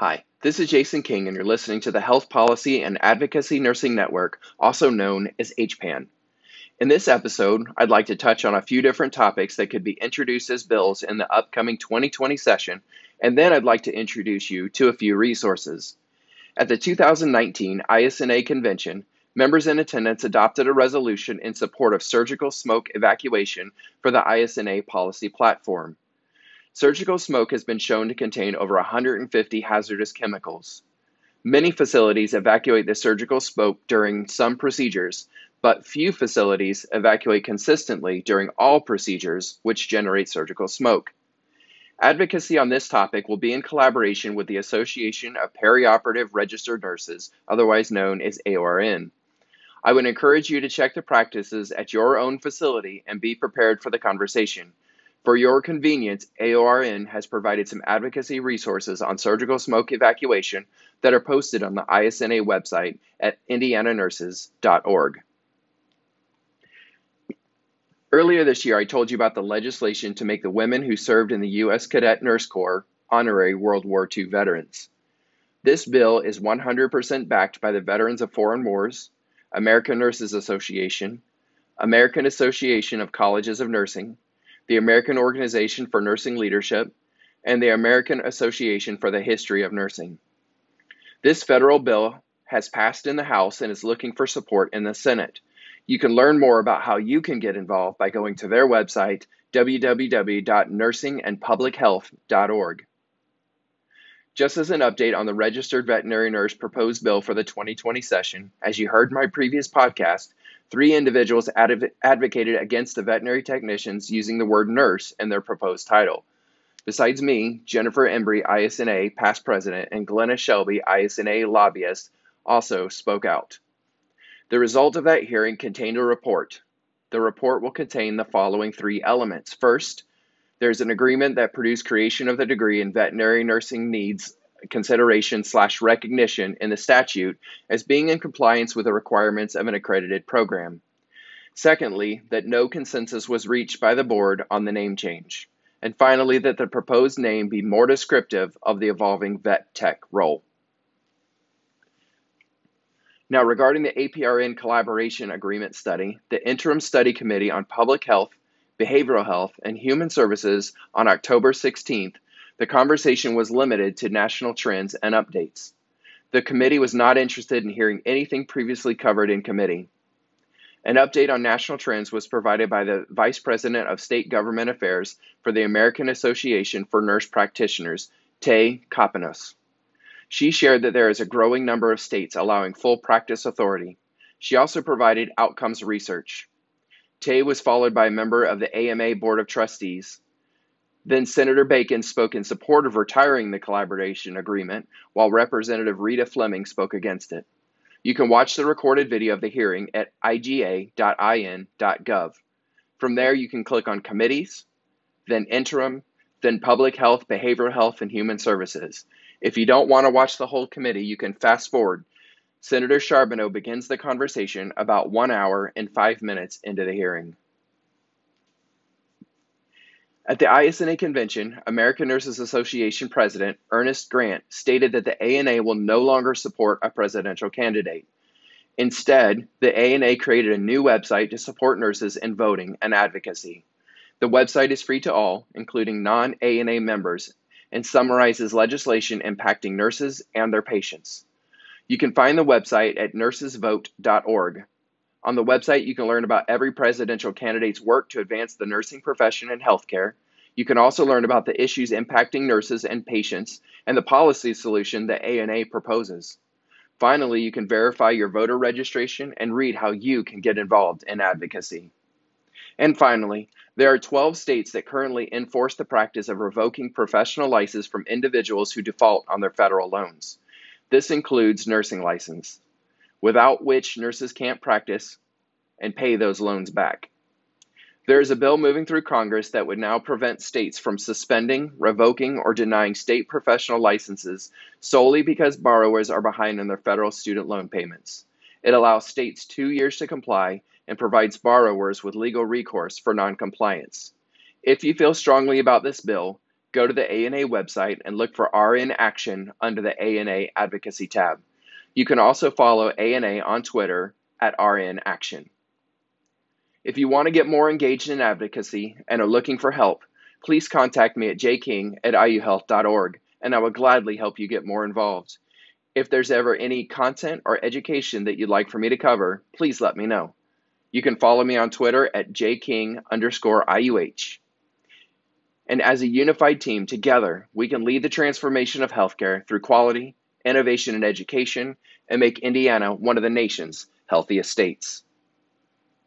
Hi, this is Jason King, and you're listening to the Health Policy and Advocacy Nursing Network, also known as HPAN. In this episode, I'd like to touch on a few different topics that could be introduced as bills in the upcoming 2020 session, and then I'd like to introduce you to a few resources. At the 2019 ISNA convention, members in attendance adopted a resolution in support of surgical smoke evacuation for the ISNA policy platform. Surgical smoke has been shown to contain over 150 hazardous chemicals. Many facilities evacuate the surgical smoke during some procedures, but few facilities evacuate consistently during all procedures which generate surgical smoke. Advocacy on this topic will be in collaboration with the Association of Perioperative Registered Nurses, otherwise known as AORN. I would encourage you to check the practices at your own facility and be prepared for the conversation. For your convenience, AORN has provided some advocacy resources on surgical smoke evacuation that are posted on the ISNA website at indiananurses.org. Earlier this year, I told you about the legislation to make the women who served in the U.S. Cadet Nurse Corps honorary World War II veterans. This bill is 100% backed by the Veterans of Foreign Wars, American Nurses Association, American Association of Colleges of Nursing, the American Organization for Nursing Leadership, and the American Association for the History of Nursing. This federal bill has passed in the House and is looking for support in the Senate. You can learn more about how you can get involved by going to their website, www.nursingandpublichealth.org. Just as an update on the registered veterinary nurse proposed bill for the 2020 session, as you heard in my previous podcast, three individuals adv- advocated against the veterinary technicians using the word nurse in their proposed title. Besides me, Jennifer Embry, ISNA past president, and Glenna Shelby, ISNA lobbyist, also spoke out. The result of that hearing contained a report. The report will contain the following three elements. First, there's an agreement that produced creation of the degree in veterinary nursing needs consideration slash recognition in the statute as being in compliance with the requirements of an accredited program. Secondly, that no consensus was reached by the board on the name change. And finally, that the proposed name be more descriptive of the evolving vet tech role. Now, regarding the APRN collaboration agreement study, the Interim Study Committee on Public Health Behavioral Health, and Human Services on October 16th, the conversation was limited to national trends and updates. The committee was not interested in hearing anything previously covered in committee. An update on national trends was provided by the Vice President of State Government Affairs for the American Association for Nurse Practitioners, Tay Kopanos. She shared that there is a growing number of states allowing full practice authority. She also provided outcomes research. Tay was followed by a member of the AMA Board of Trustees. Then Senator Bacon spoke in support of retiring the collaboration agreement, while Representative Rita Fleming spoke against it. You can watch the recorded video of the hearing at iga.in.gov. From there, you can click on Committees, then Interim, then Public Health, Behavioral Health, and Human Services. If you don't want to watch the whole committee, you can fast forward Senator Charbonneau begins the conversation about one hour and five minutes into the hearing. At the ISNA convention, American Nurses Association President Ernest Grant stated that the ANA will no longer support a presidential candidate. Instead, the ANA created a new website to support nurses in voting and advocacy. The website is free to all, including non ANA members, and summarizes legislation impacting nurses and their patients. You can find the website at nursesvote.org. On the website, you can learn about every presidential candidate's work to advance the nursing profession and healthcare. You can also learn about the issues impacting nurses and patients and the policy solution that ANA proposes. Finally, you can verify your voter registration and read how you can get involved in advocacy. And finally, there are 12 states that currently enforce the practice of revoking professional licenses from individuals who default on their federal loans. This includes nursing license, without which nurses can't practice and pay those loans back. There is a bill moving through Congress that would now prevent states from suspending, revoking, or denying state professional licenses solely because borrowers are behind in their federal student loan payments. It allows states two years to comply and provides borrowers with legal recourse for noncompliance. If you feel strongly about this bill, go to the ANA website and look for RN Action under the ANA Advocacy tab. You can also follow ANA on Twitter at RN Action. If you want to get more engaged in advocacy and are looking for help, please contact me at jking at iuhealth.org and I will gladly help you get more involved. If there's ever any content or education that you'd like for me to cover, please let me know. You can follow me on Twitter at jking underscore IUH. And as a unified team, together, we can lead the transformation of healthcare through quality, innovation, and education, and make Indiana one of the nation's healthiest states.